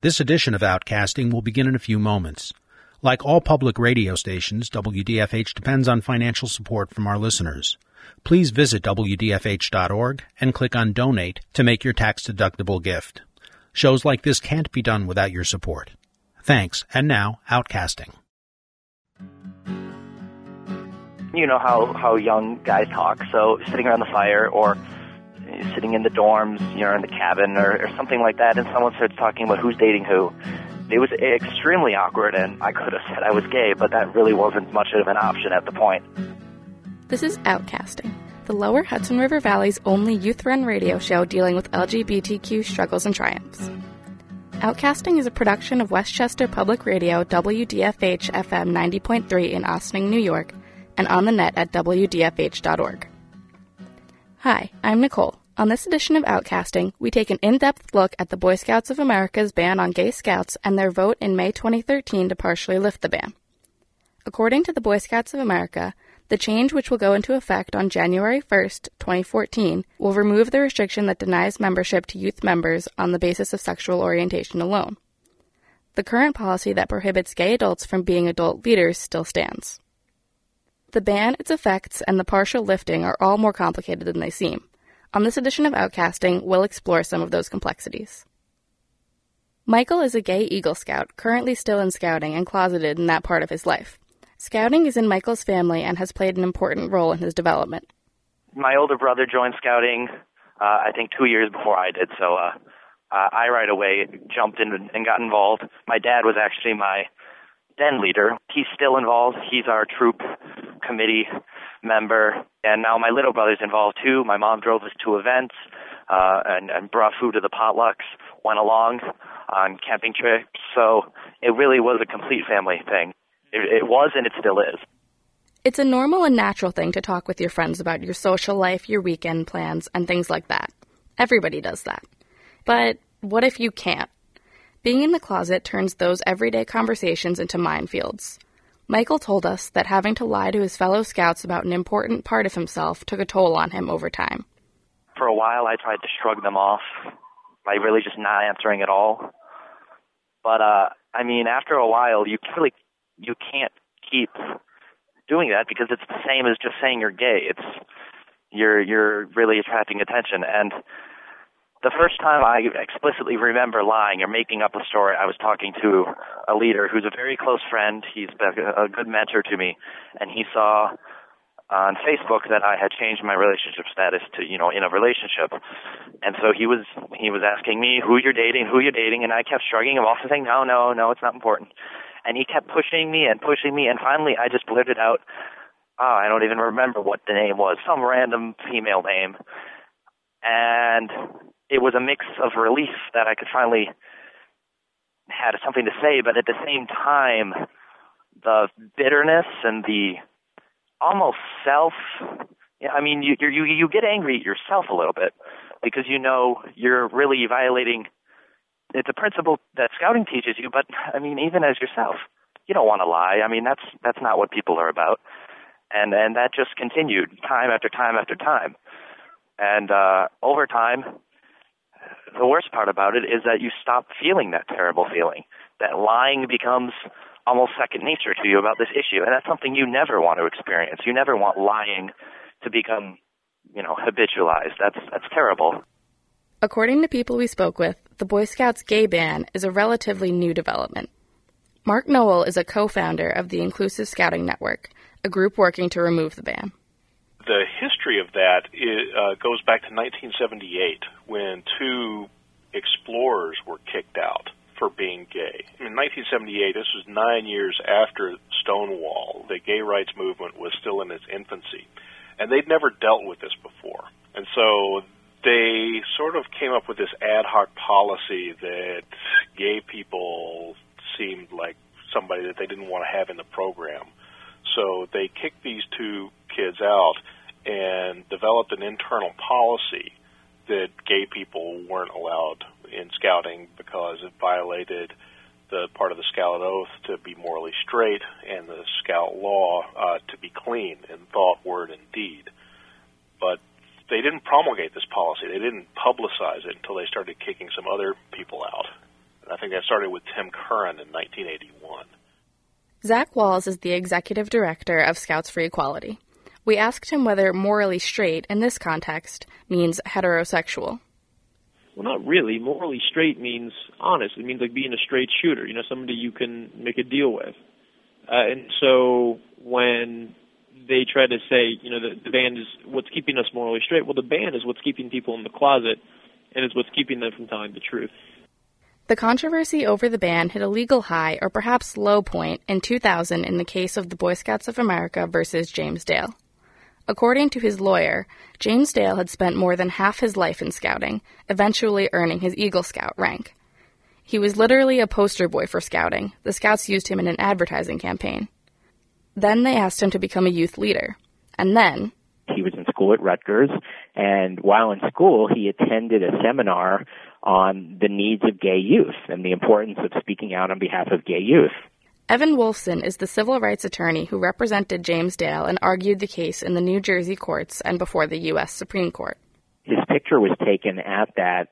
This edition of Outcasting will begin in a few moments. Like all public radio stations, WDFH depends on financial support from our listeners. Please visit WDFH.org and click on Donate to make your tax deductible gift. Shows like this can't be done without your support. Thanks, and now, Outcasting. You know how, how young guys talk, so sitting around the fire or sitting in the dorms, you know, in the cabin or, or something like that, and someone starts talking about who's dating who. It was extremely awkward, and I could have said I was gay, but that really wasn't much of an option at the point. This is Outcasting, the lower Hudson River Valley's only youth run radio show dealing with LGBTQ struggles and triumphs. Outcasting is a production of Westchester Public Radio WDFH FM 90.3 in Ossining, New York, and on the net at WDFH.org. Hi, I'm Nicole. On this edition of Outcasting, we take an in depth look at the Boy Scouts of America's ban on gay scouts and their vote in May 2013 to partially lift the ban. According to the Boy Scouts of America, the change, which will go into effect on January 1st, 2014, will remove the restriction that denies membership to youth members on the basis of sexual orientation alone. The current policy that prohibits gay adults from being adult leaders still stands. The ban, its effects, and the partial lifting are all more complicated than they seem. On this edition of Outcasting, we'll explore some of those complexities. Michael is a gay Eagle Scout, currently still in scouting and closeted in that part of his life. Scouting is in Michael's family and has played an important role in his development. My older brother joined scouting, uh, I think, two years before I did, so uh, I right away jumped in and got involved. My dad was actually my den leader. He's still involved. He's our troop committee member, and now my little brother's involved too. My mom drove us to events uh, and, and brought food to the potlucks, went along on camping trips. So it really was a complete family thing. It, it was, and it still is. It's a normal and natural thing to talk with your friends about your social life, your weekend plans, and things like that. Everybody does that. But what if you can't? Being in the closet turns those everyday conversations into minefields. Michael told us that having to lie to his fellow scouts about an important part of himself took a toll on him over time. For a while, I tried to shrug them off by really just not answering at all. But uh, I mean, after a while, you really you can't keep doing that because it's the same as just saying you're gay. It's you're you're really attracting attention and the first time I explicitly remember lying or making up a story, I was talking to a leader who's a very close friend. He's been a good mentor to me, and he saw on Facebook that I had changed my relationship status to, you know, in a relationship. And so he was he was asking me who you're dating, who you're dating, and I kept shrugging him off and saying, No, no, no, it's not important. And he kept pushing me and pushing me and finally I just blurted out, Oh, I don't even remember what the name was, some random female name. And it was a mix of relief that I could finally had something to say, but at the same time, the bitterness and the almost self. I mean, you you you get angry at yourself a little bit because you know you're really violating. It's a principle that scouting teaches you, but I mean, even as yourself, you don't want to lie. I mean, that's that's not what people are about, and and that just continued time after time after time, and uh, over time, the worst part about it is that you stop feeling that terrible feeling. That lying becomes almost second nature to you about this issue, and that's something you never want to experience. You never want lying to become, you know, habitualized. That's that's terrible. According to people we spoke with, the Boy Scouts gay ban is a relatively new development. Mark Noel is a co-founder of the Inclusive Scouting Network, a group working to remove the ban the history of that is, uh, goes back to 1978 when two explorers were kicked out for being gay. In 1978, this was nine years after Stonewall. The gay rights movement was still in its infancy, and they'd never dealt with this before. And so they sort of came up with this ad hoc policy that gay people seemed like somebody that they didn't want to have in the program. So they kicked these two kids out developed an internal policy that gay people weren't allowed in scouting because it violated the part of the scout oath to be morally straight and the scout law uh, to be clean in thought, word, and deed. But they didn't promulgate this policy. They didn't publicize it until they started kicking some other people out. And I think that started with Tim Curran in 1981. Zach Wahls is the executive director of Scouts for Equality. We asked him whether morally straight in this context means heterosexual. Well, not really. Morally straight means honest. It means like being a straight shooter, you know, somebody you can make a deal with. Uh, and so when they try to say, you know, the, the band is what's keeping us morally straight, well, the band is what's keeping people in the closet and is what's keeping them from telling the truth. The controversy over the ban hit a legal high or perhaps low point in 2000 in the case of the Boy Scouts of America versus James Dale. According to his lawyer, James Dale had spent more than half his life in scouting, eventually earning his Eagle Scout rank. He was literally a poster boy for scouting. The scouts used him in an advertising campaign. Then they asked him to become a youth leader. And then. He was in school at Rutgers, and while in school, he attended a seminar on the needs of gay youth and the importance of speaking out on behalf of gay youth. Evan Wolfson is the civil rights attorney who represented James Dale and argued the case in the New Jersey courts and before the U.S. Supreme Court. His picture was taken at that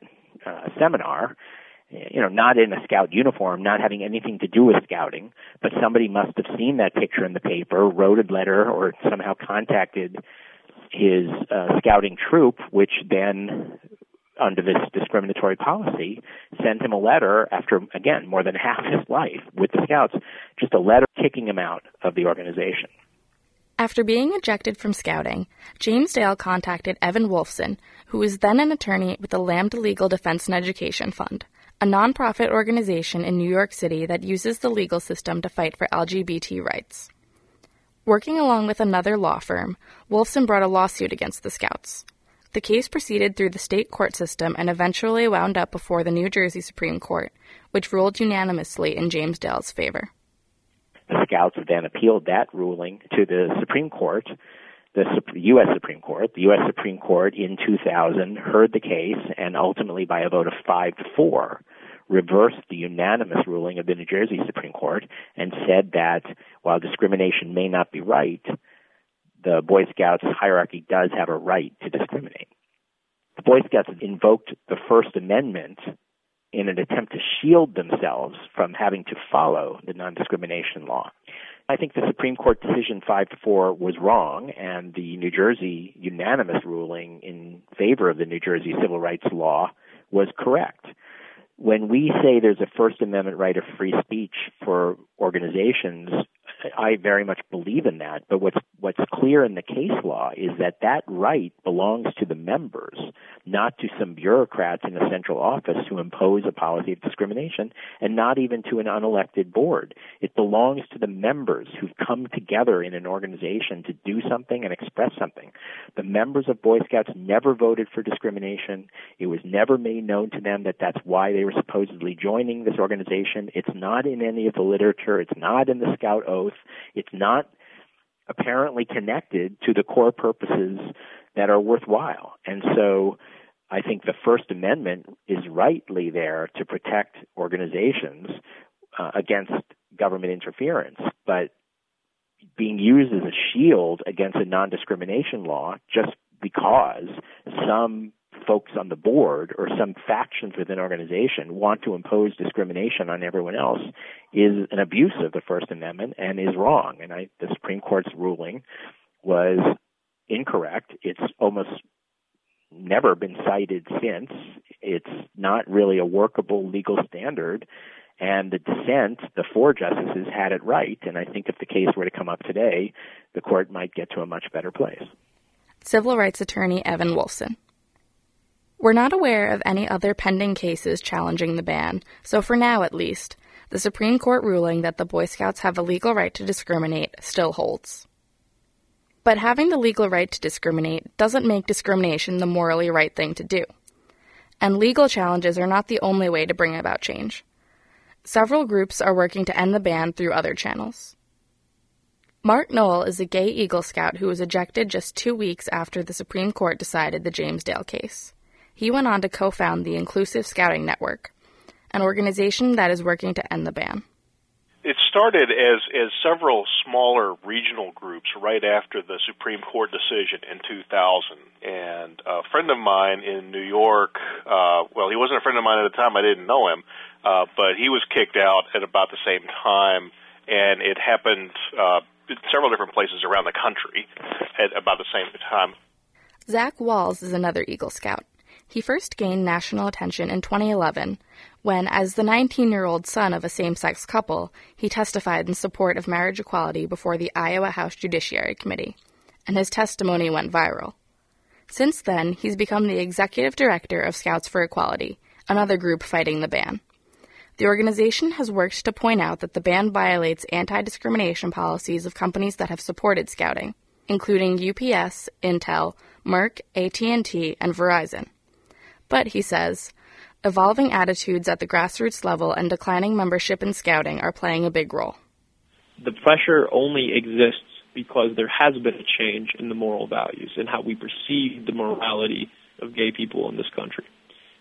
uh, seminar, you know, not in a scout uniform, not having anything to do with scouting, but somebody must have seen that picture in the paper, wrote a letter, or somehow contacted his uh, scouting troop, which then under this discriminatory policy, sent him a letter after, again, more than half his life with the Scouts, just a letter kicking him out of the organization. After being ejected from Scouting, James Dale contacted Evan Wolfson, who was then an attorney with the Lambda Legal Defense and Education Fund, a nonprofit organization in New York City that uses the legal system to fight for LGBT rights. Working along with another law firm, Wolfson brought a lawsuit against the Scouts. The case proceeded through the state court system and eventually wound up before the New Jersey Supreme Court, which ruled unanimously in James Dale's favor. Scouts then appealed that ruling to the Supreme Court, the U.S. Supreme Court. The U.S. Supreme Court in 2000 heard the case and ultimately, by a vote of five to four, reversed the unanimous ruling of the New Jersey Supreme Court and said that while discrimination may not be right, the Boy Scouts hierarchy does have a right to discriminate. The Boy Scouts invoked the First Amendment in an attempt to shield themselves from having to follow the non discrimination law. I think the Supreme Court decision 5 to 4 was wrong, and the New Jersey unanimous ruling in favor of the New Jersey civil rights law was correct. When we say there's a First Amendment right of free speech for organizations, I very much believe in that. But what's what's clear in the case law is that that right belongs to the members, not to some bureaucrats in a central office who impose a policy of discrimination, and not even to an unelected board. It belongs to the members who've come together in an organization to do something and express something. The members of Boy Scouts never voted for discrimination. It was never made known to them that that's why they were supposedly joining this organization. It's not in any of the literature. It's not in the Scout Oath. It's not apparently connected to the core purposes that are worthwhile. And so I think the First Amendment is rightly there to protect organizations uh, against government interference, but being used as a shield against a non discrimination law just because some folks on the board or some factions within an organization want to impose discrimination on everyone else is an abuse of the First Amendment and is wrong. And I, the Supreme Court's ruling was incorrect. It's almost never been cited since. It's not really a workable legal standard. And the dissent, the four justices, had it right. And I think if the case were to come up today, the court might get to a much better place. Civil rights attorney Evan Wolfson. We're not aware of any other pending cases challenging the ban, so for now at least, the Supreme Court ruling that the Boy Scouts have a legal right to discriminate still holds. But having the legal right to discriminate doesn't make discrimination the morally right thing to do. And legal challenges are not the only way to bring about change. Several groups are working to end the ban through other channels. Mark Noel is a gay Eagle Scout who was ejected just two weeks after the Supreme Court decided the James Dale case. He went on to co found the Inclusive Scouting Network, an organization that is working to end the ban. It started as as several smaller regional groups right after the Supreme Court decision in 2000. And a friend of mine in New York, uh, well, he wasn't a friend of mine at the time. I didn't know him, uh, but he was kicked out at about the same time, and it happened uh, in several different places around the country at about the same time. Zach Wahls is another Eagle Scout. He first gained national attention in 2011 when, as the 19 year old son of a same sex couple, he testified in support of marriage equality before the Iowa House Judiciary Committee, and his testimony went viral. Since then, he's become the executive director of Scouts for Equality, another group fighting the ban. The organization has worked to point out that the ban violates anti discrimination policies of companies that have supported Scouting, including UPS, Intel, Merck, AT&T, and Verizon. But he says, evolving attitudes at the grassroots level and declining membership in Scouting are playing a big role. The pressure only exists because there has been a change in the moral values and how we perceive the morality of gay people in this country.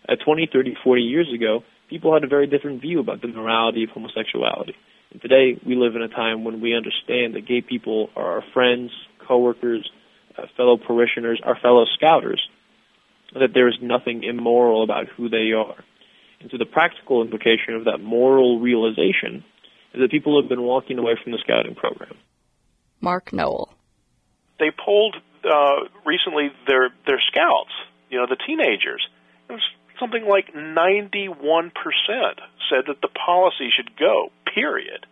At 20, 30, 40 years ago, people had a very different view about the morality of homosexuality. And today, we live in a time when we understand that gay people are our friends, coworkers, uh, fellow parishioners, our fellow scouters, that there is nothing immoral about who they are. And so the practical implication of that moral realization is that people have been walking away from the scouting program. Mark Noel. They polled uh, recently their their scouts, you know, the teenagers. It was something like 91% said that the policy should go. Period.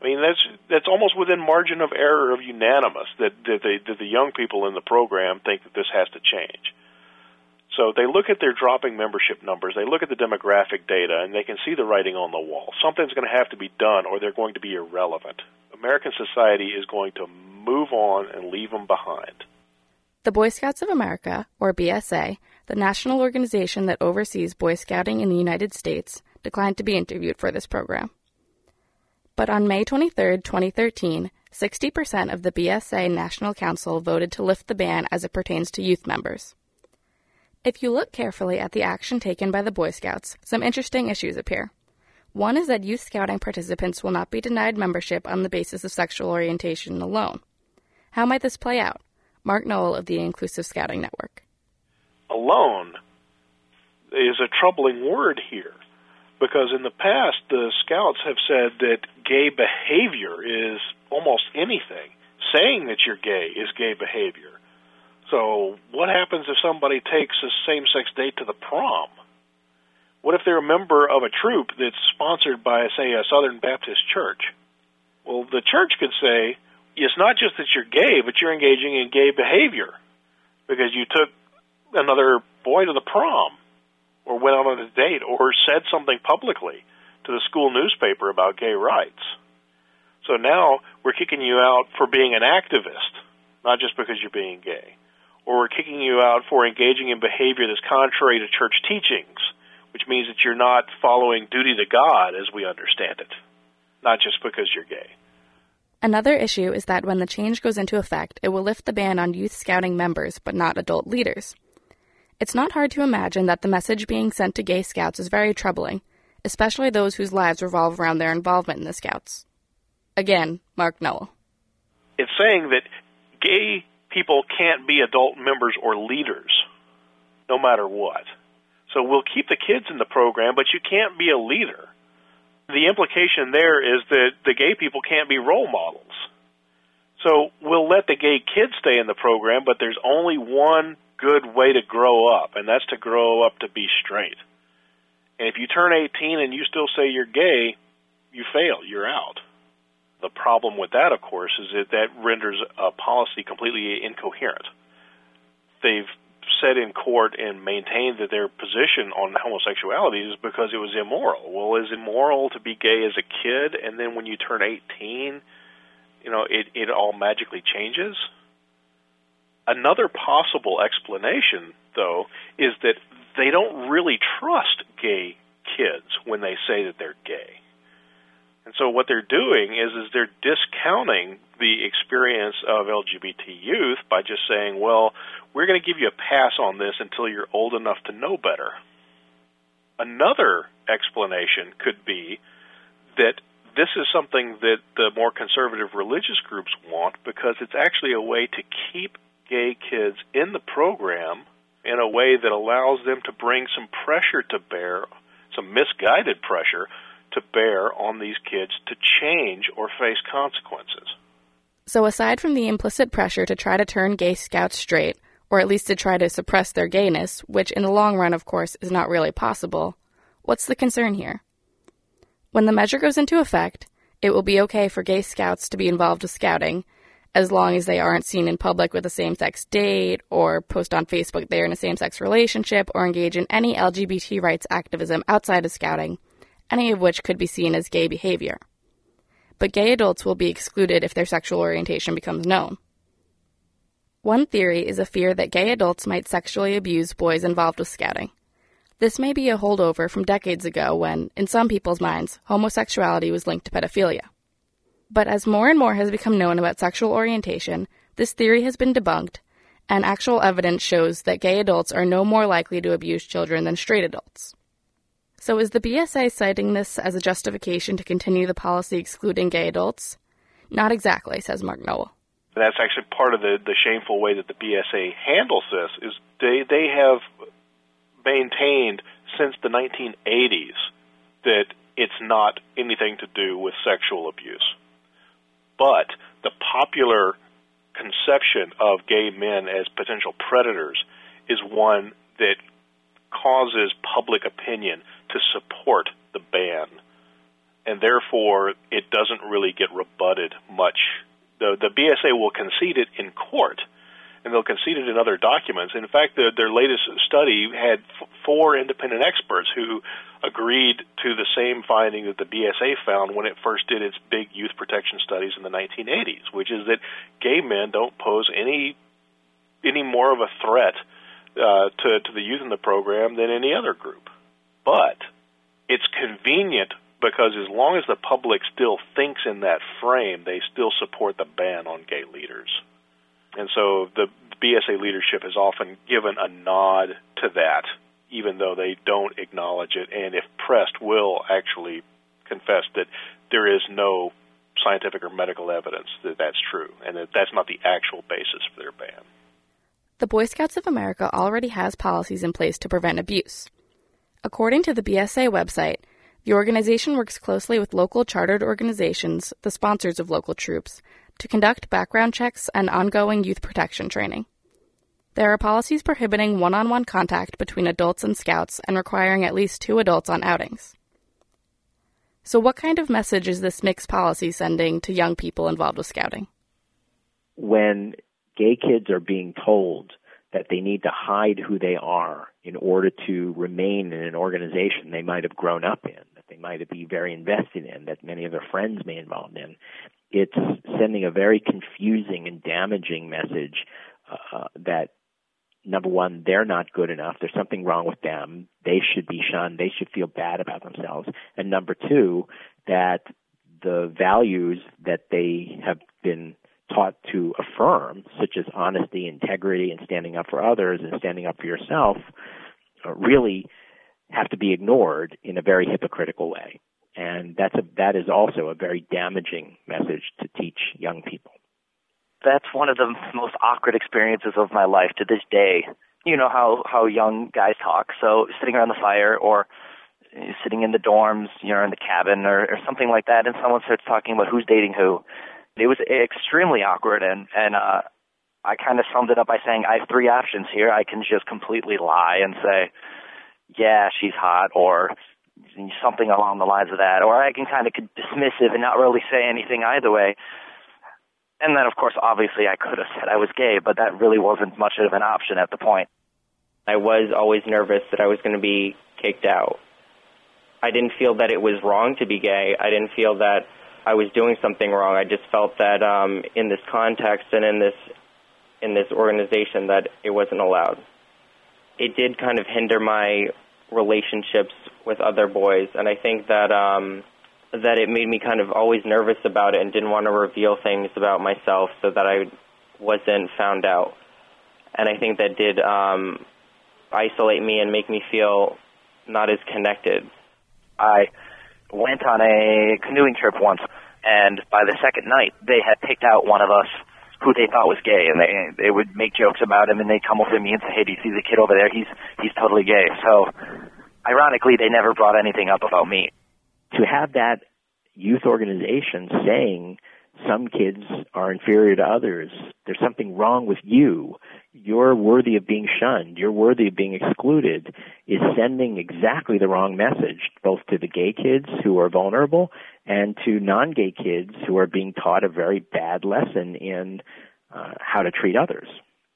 I mean, that's that's almost within margin of error of unanimous that that, they, that the young people in the program think that this has to change. So they look at their dropping membership numbers, they look at the demographic data, and they can see the writing on the wall. Something's going to have to be done, or they're going to be irrelevant. American society is going to move on and leave them behind. The Boy Scouts of America, or BSA, the national organization that oversees Boy Scouting in the United States, declined to be interviewed for this program. But on May 23, 2013, 60% of the BSA National Council voted to lift the ban as it pertains to youth members. If you look carefully at the action taken by the Boy Scouts, some interesting issues appear. One is that youth scouting participants will not be denied membership on the basis of sexual orientation alone. How might this play out? Mark Noel of the Inclusive Scouting Network. Alone is a troubling word here because in the past the scouts have said that gay behavior is almost anything. Saying that you're gay is gay behavior. So, what happens if somebody takes a same sex date to the prom? What if they're a member of a troop that's sponsored by, say, a Southern Baptist church? Well, the church could say, it's not just that you're gay, but you're engaging in gay behavior because you took another boy to the prom or went out on a date or said something publicly to the school newspaper about gay rights. So now we're kicking you out for being an activist, not just because you're being gay or we're kicking you out for engaging in behavior that's contrary to church teachings, which means that you're not following duty to God as we understand it, not just because you're gay. Another issue is that when the change goes into effect, it will lift the ban on youth scouting members, but not adult leaders. It's not hard to imagine that the message being sent to gay scouts is very troubling, especially those whose lives revolve around their involvement in the scouts. Again, Mark Noel. It's saying that gay people can't be adult members or leaders, no matter what. So we'll keep the kids in the program, but you can't be a leader. The implication there is that the gay people can't be role models. So we'll let the gay kids stay in the program, but there's only one good way to grow up, and that's to grow up to be straight. And if you turn 18 and you still say you're gay, you fail. You're out. The problem with that, of course, is that that renders a policy completely incoherent. They've said in court and maintained that their position on homosexuality is because it was immoral. Well, is it immoral to be gay as a kid, and then when you turn 18, you know, it, it all magically changes? Another possible explanation, though, is that they don't really trust gay kids when they say that they're gay. And so what they're doing is is they're discounting the experience of LGBT youth by just saying, well, we're going to give you a pass on this until you're old enough to know better. Another explanation could be that this is something that the more conservative religious groups want because it's actually a way to keep gay kids in the program in a way that allows them to bring some pressure to bear, some misguided pressure to bear on these kids to change or face consequences. So, aside from the implicit pressure to try to turn gay scouts straight, or at least to try to suppress their gayness, which in the long run, of course, is not really possible, what's the concern here? When the measure goes into effect, it will be okay for gay scouts to be involved with scouting, as long as they aren't seen in public with a same sex date, or post on Facebook they're in a same sex relationship, or engage in any LGBT rights activism outside of scouting, any of which could be seen as gay behavior. But gay adults will be excluded if their sexual orientation becomes known. One theory is a fear that gay adults might sexually abuse boys involved with scouting. This may be a holdover from decades ago when, in some people's minds, homosexuality was linked to pedophilia. But as more and more has become known about sexual orientation, this theory has been debunked, and actual evidence shows that gay adults are no more likely to abuse children than straight adults. So is the BSA citing this as a justification to continue the policy excluding gay adults? Not exactly, says Mark Noel. That's actually part of the, the shameful way that the BSA handles this is they they have maintained since the 1980s that it's not anything to do with sexual abuse. But the popular conception of gay men as potential predators is one that causes public opinion to support the ban. And therefore, it doesn't really get rebutted much. The, the BSA will concede it in court, and they'll concede it in other documents. In fact, the, their latest study had f- four independent experts who agreed to the same finding that the BSA found when it first did its big youth protection studies in the 1980s, which is that gay men don't pose any any more of a threat uh, to, to the youth in the program than any other group. But it's convenient because as long as the public still thinks in that frame, they still support the ban on gay leaders. And so the BSA leadership has often given a nod to that, even though they don't acknowledge it, and if pressed, will actually confess that there is no scientific or medical evidence that that's true, and that that's not the actual basis for their ban. The Boy Scouts of America already has policies in place to prevent abuse. According to the BSA website, the organization works closely with local chartered organizations, the sponsors of local troops, to conduct background checks and ongoing youth protection training. There are policies prohibiting one on one contact between adults and scouts and requiring at least two adults on outings. So, what kind of message is this mixed policy sending to young people involved with scouting? When gay kids are being told that they need to hide who they are in order to remain in an organization they might have grown up in, that they might be very invested in, that many of their friends may be involved in. It's sending a very confusing and damaging message uh, that number one, they're not good enough. There's something wrong with them. They should be shunned. They should feel bad about themselves. And number two, that the values that they have been taught to affirm, such as honesty, integrity, and standing up for others and standing up for yourself, uh, really have to be ignored in a very hypocritical way. And that's a, that is also a very damaging message to teach young people. That's one of the most awkward experiences of my life to this day. You know how how young guys talk. So sitting around the fire or sitting in the dorms, you know, in the cabin or, or something like that, and someone starts talking about who's dating who, it was extremely awkward, and and uh, I kind of summed it up by saying I have three options here. I can just completely lie and say, yeah, she's hot, or something along the lines of that, or I can kind of dismissive and not really say anything either way. And then, of course, obviously, I could have said I was gay, but that really wasn't much of an option at the point. I was always nervous that I was going to be kicked out. I didn't feel that it was wrong to be gay. I didn't feel that I was doing something wrong. I just felt that um, in this context and in this in this organization that it wasn't allowed. It did kind of hinder my relationships with other boys, and I think that um, that it made me kind of always nervous about it and didn't want to reveal things about myself so that I wasn't found out. And I think that did um, isolate me and make me feel not as connected. I went on a canoeing trip once, and by the second night, they had picked out one of us who they thought was gay, and they they would make jokes about him, and they'd come over to me and say, "Hey, do you see the kid over there? He's he's totally gay." So, ironically, they never brought anything up about me. To have that youth organization saying some kids are inferior to others. There's something wrong with you. You're worthy of being shunned. You're worthy of being excluded is sending exactly the wrong message, both to the gay kids who are vulnerable and to non-gay kids who are being taught a very bad lesson in uh, how to treat others.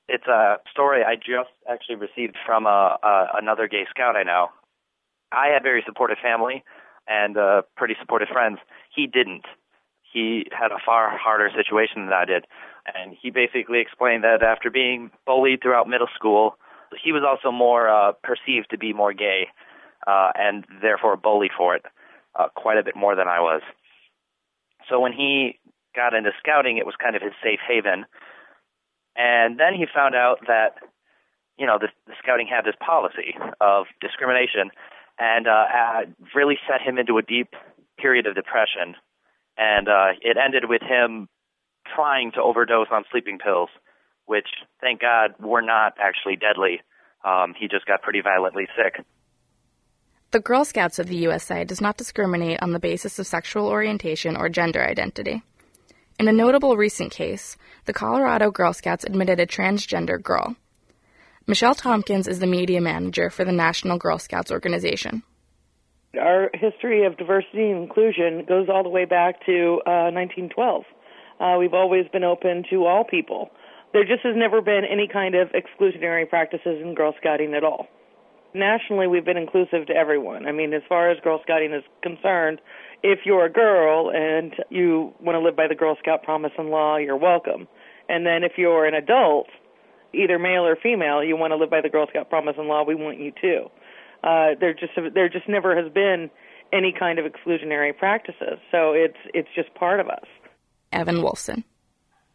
It's a story I just actually received from a, a, another gay scout I know. I had a very supportive family and uh, pretty supportive friends. He didn't he had a far harder situation than I did. And he basically explained that after being bullied throughout middle school, he was also more uh, perceived to be more gay uh, and therefore bullied for it uh, quite a bit more than I was. So when he got into scouting, it was kind of his safe haven. And then he found out that, you know, the, the scouting had this policy of discrimination and uh, really set him into a deep period of depression and uh, it ended with him trying to overdose on sleeping pills, which, thank God, were not actually deadly. Um, he just got pretty violently sick. The Girl Scouts of the USA does not discriminate on the basis of sexual orientation or gender identity. In a notable recent case, the Colorado Girl Scouts admitted a transgender girl. Michelle Tompkins is the media manager for the National Girl Scouts organization. Our history of diversity and inclusion goes all the way back to uh, 1912. Uh, we've always been open to all people. There just has never been any kind of exclusionary practices in Girl Scouting at all. Nationally, we've been inclusive to everyone. I mean, as far as Girl Scouting is concerned, if you're a girl and you want to live by the Girl Scout promise and law, you're welcome. And then if you're an adult, either male or female, you want to live by the Girl Scout promise and law, we want you too uh, there just there just never has been any kind of exclusionary practices. So it's it's just part of us. Evan Wolfson.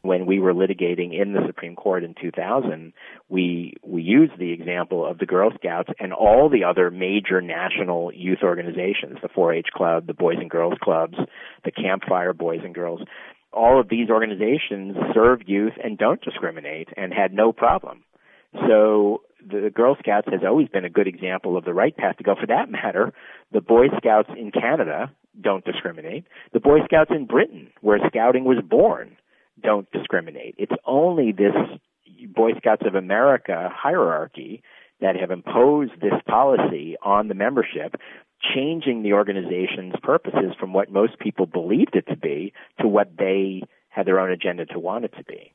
When we were litigating in the Supreme Court in 2000, we we used the example of the Girl Scouts and all the other major national youth organizations, the 4-H Club, the Boys and Girls Clubs, the Campfire Boys and Girls. All of these organizations serve youth and don't discriminate and had no problem. So the Girl Scouts has always been a good example of the right path to go. For that matter, the Boy Scouts in Canada don't discriminate. The Boy Scouts in Britain, where scouting was born, don't discriminate. It's only this Boy Scouts of America hierarchy that have imposed this policy on the membership, changing the organization's purposes from what most people believed it to be to what they had their own agenda to want it to be.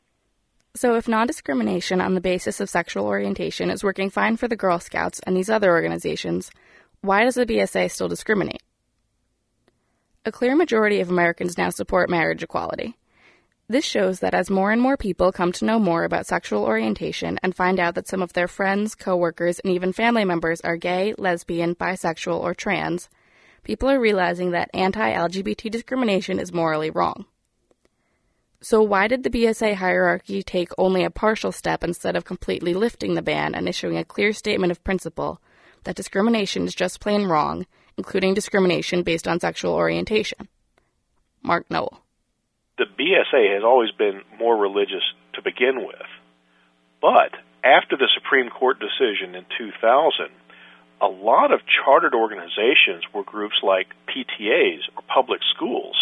So, if non discrimination on the basis of sexual orientation is working fine for the Girl Scouts and these other organizations, why does the BSA still discriminate? A clear majority of Americans now support marriage equality. This shows that as more and more people come to know more about sexual orientation and find out that some of their friends, coworkers, and even family members are gay, lesbian, bisexual, or trans, people are realizing that anti LGBT discrimination is morally wrong. So, why did the BSA hierarchy take only a partial step instead of completely lifting the ban and issuing a clear statement of principle that discrimination is just plain wrong, including discrimination based on sexual orientation? Mark Noel. The BSA has always been more religious to begin with. But after the Supreme Court decision in 2000, a lot of chartered organizations were groups like PTAs or public schools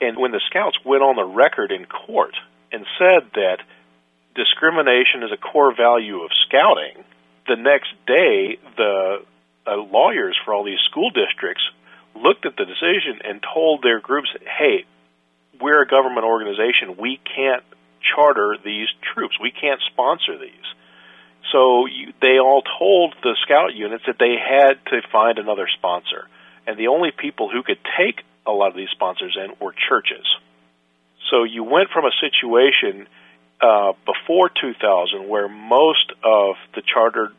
and when the scouts went on the record in court and said that discrimination is a core value of scouting, the next day the uh, lawyers for all these school districts looked at the decision and told their groups, "Hey, we're a government organization. We can't charter these troops. We can't sponsor these." So you, they all told the scout units that they had to find another sponsor. And the only people who could take a lot of these sponsors in were churches. So you went from a situation uh, before 2000 where most of the chartered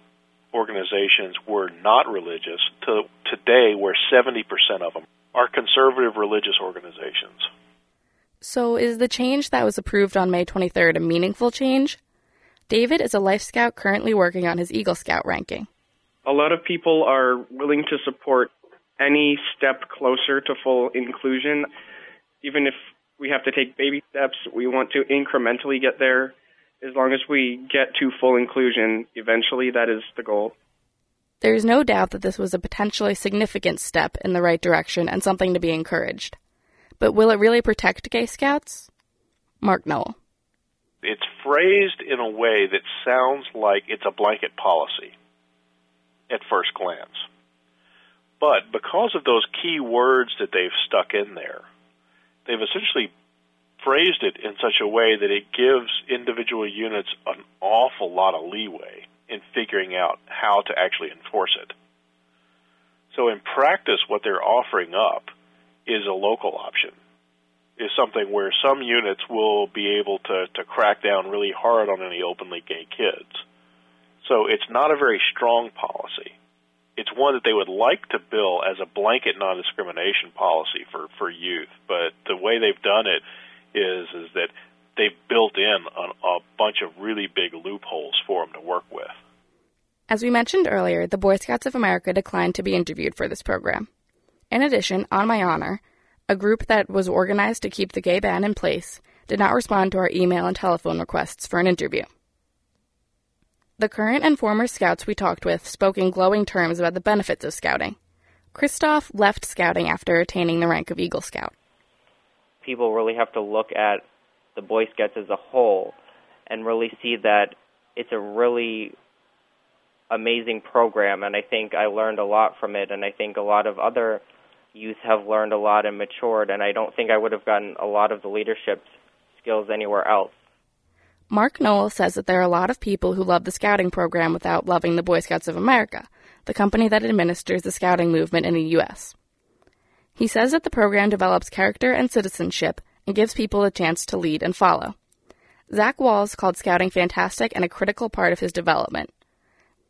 organizations were not religious to today where 70% of them are conservative religious organizations. So is the change that was approved on May 23rd a meaningful change? David is a Life Scout currently working on his Eagle Scout ranking. A lot of people are willing to support any step closer to full inclusion. Even if we have to take baby steps, we want to incrementally get there. As long as we get to full inclusion, eventually that is the goal. There is no doubt that this was a potentially significant step in the right direction and something to be encouraged. But will it really protect gay scouts? Mark Noel. It's phrased in a way that sounds like it's a blanket policy at first glance. But because of those key words that they've stuck in there, they've essentially phrased it in such a way that it gives individual units an awful lot of leeway in figuring out how to actually enforce it. So in practice, what they're offering up is a local option, is something where some units will be able to, to crack down really hard on any openly gay kids. So it's not a very strong policy. It's one that they would like to bill as a blanket non-discrimination policy for, for youth, but the way they've done it is is that they've built in a, a bunch of really big loopholes for them to work with. As we mentioned earlier, the Boy Scouts of America declined to be interviewed for this program. In addition, On My Honor, a group that was organized to keep the gay ban in place, did not respond to our email and telephone requests for an interview. The current and former scouts we talked with spoke in glowing terms about the benefits of scouting. Christoph left scouting after attaining the rank of Eagle Scout. People really have to look at the Boy Scouts as a whole and really see that it's a really amazing program, and I think I learned a lot from it, and I think a lot of other youth have learned a lot and matured, and I don't think I would have gotten a lot of the leadership skills anywhere else. Mark Noel says that there are a lot of people who love the scouting program without loving the Boy Scouts of America, the company that administers the scouting movement in the U.S. He says that the program develops character and citizenship and gives people a chance to lead and follow. Zach Wahls called scouting fantastic and a critical part of his development.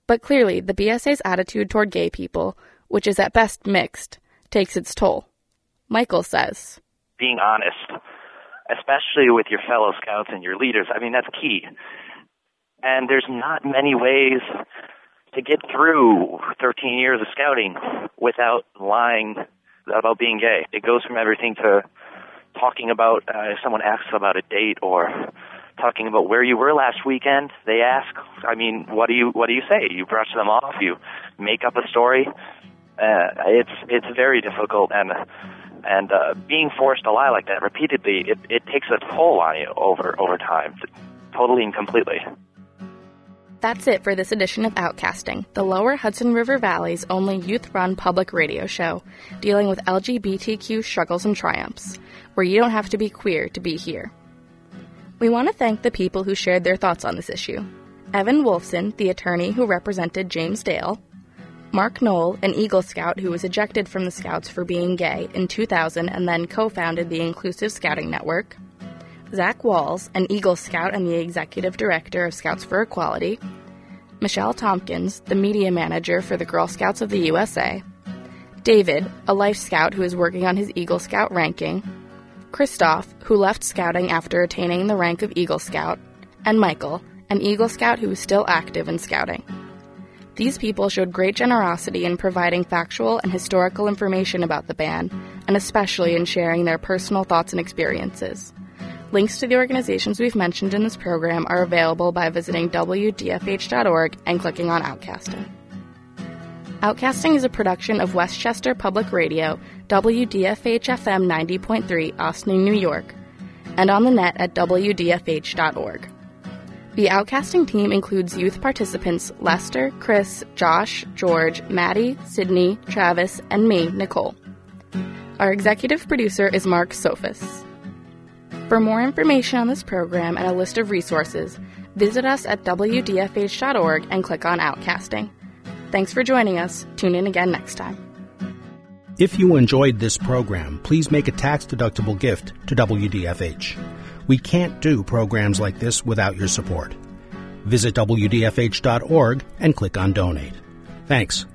But clearly, the BSA's attitude toward gay people, which is at best mixed, takes its toll. Michael says, Being honest especially with your fellow scouts and your leaders. I mean, that's key. And there's not many ways to get through 13 years of scouting without lying about being gay. It goes from everything to talking about uh, if someone asks about a date or talking about where you were last weekend. They ask, I mean, what do you what do you say? You brush them off. You make up a story. Uh, it's it's very difficult and and uh, being forced to lie like that repeatedly, it, it takes a toll on you over over time, totally and completely. That's it for this edition of Outcasting, the lower Hudson River Valley's only youth run public radio show dealing with LGBTQ struggles and triumphs, where you don't have to be queer to be here. We want to thank the people who shared their thoughts on this issue Evan Wolfson, the attorney who represented James Dale, Mark Noel, an Eagle Scout who was ejected from the Scouts for being gay in 2000 and then co founded the Inclusive Scouting Network, Zach Wahls, an Eagle Scout and the executive director of Scouts for Equality, Michelle Tompkins, the media manager for the Girl Scouts of the USA, David, a Life Scout who is working on his Eagle Scout ranking, Christoph, who left Scouting after attaining the rank of Eagle Scout, and Michael, an Eagle Scout who is still active in Scouting. These people showed great generosity in providing factual and historical information about the ban, and especially in sharing their personal thoughts and experiences. Links to the organizations we've mentioned in this program are available by visiting WDFH.org and clicking on Outcasting. Outcasting is a production of Westchester Public Radio, WDFH FM 90.3, Ossining, New York, and on the net at WDFH.org. The outcasting team includes youth participants Lester, Chris, Josh, George, Maddie, Sydney, Travis, and me, Nicole. Our executive producer is Mark Sophos. For more information on this program and a list of resources, visit us at WDFH.org and click on Outcasting. Thanks for joining us. Tune in again next time. If you enjoyed this program, please make a tax deductible gift to WDFH. We can't do programs like this without your support. Visit WDFH.org and click on Donate. Thanks.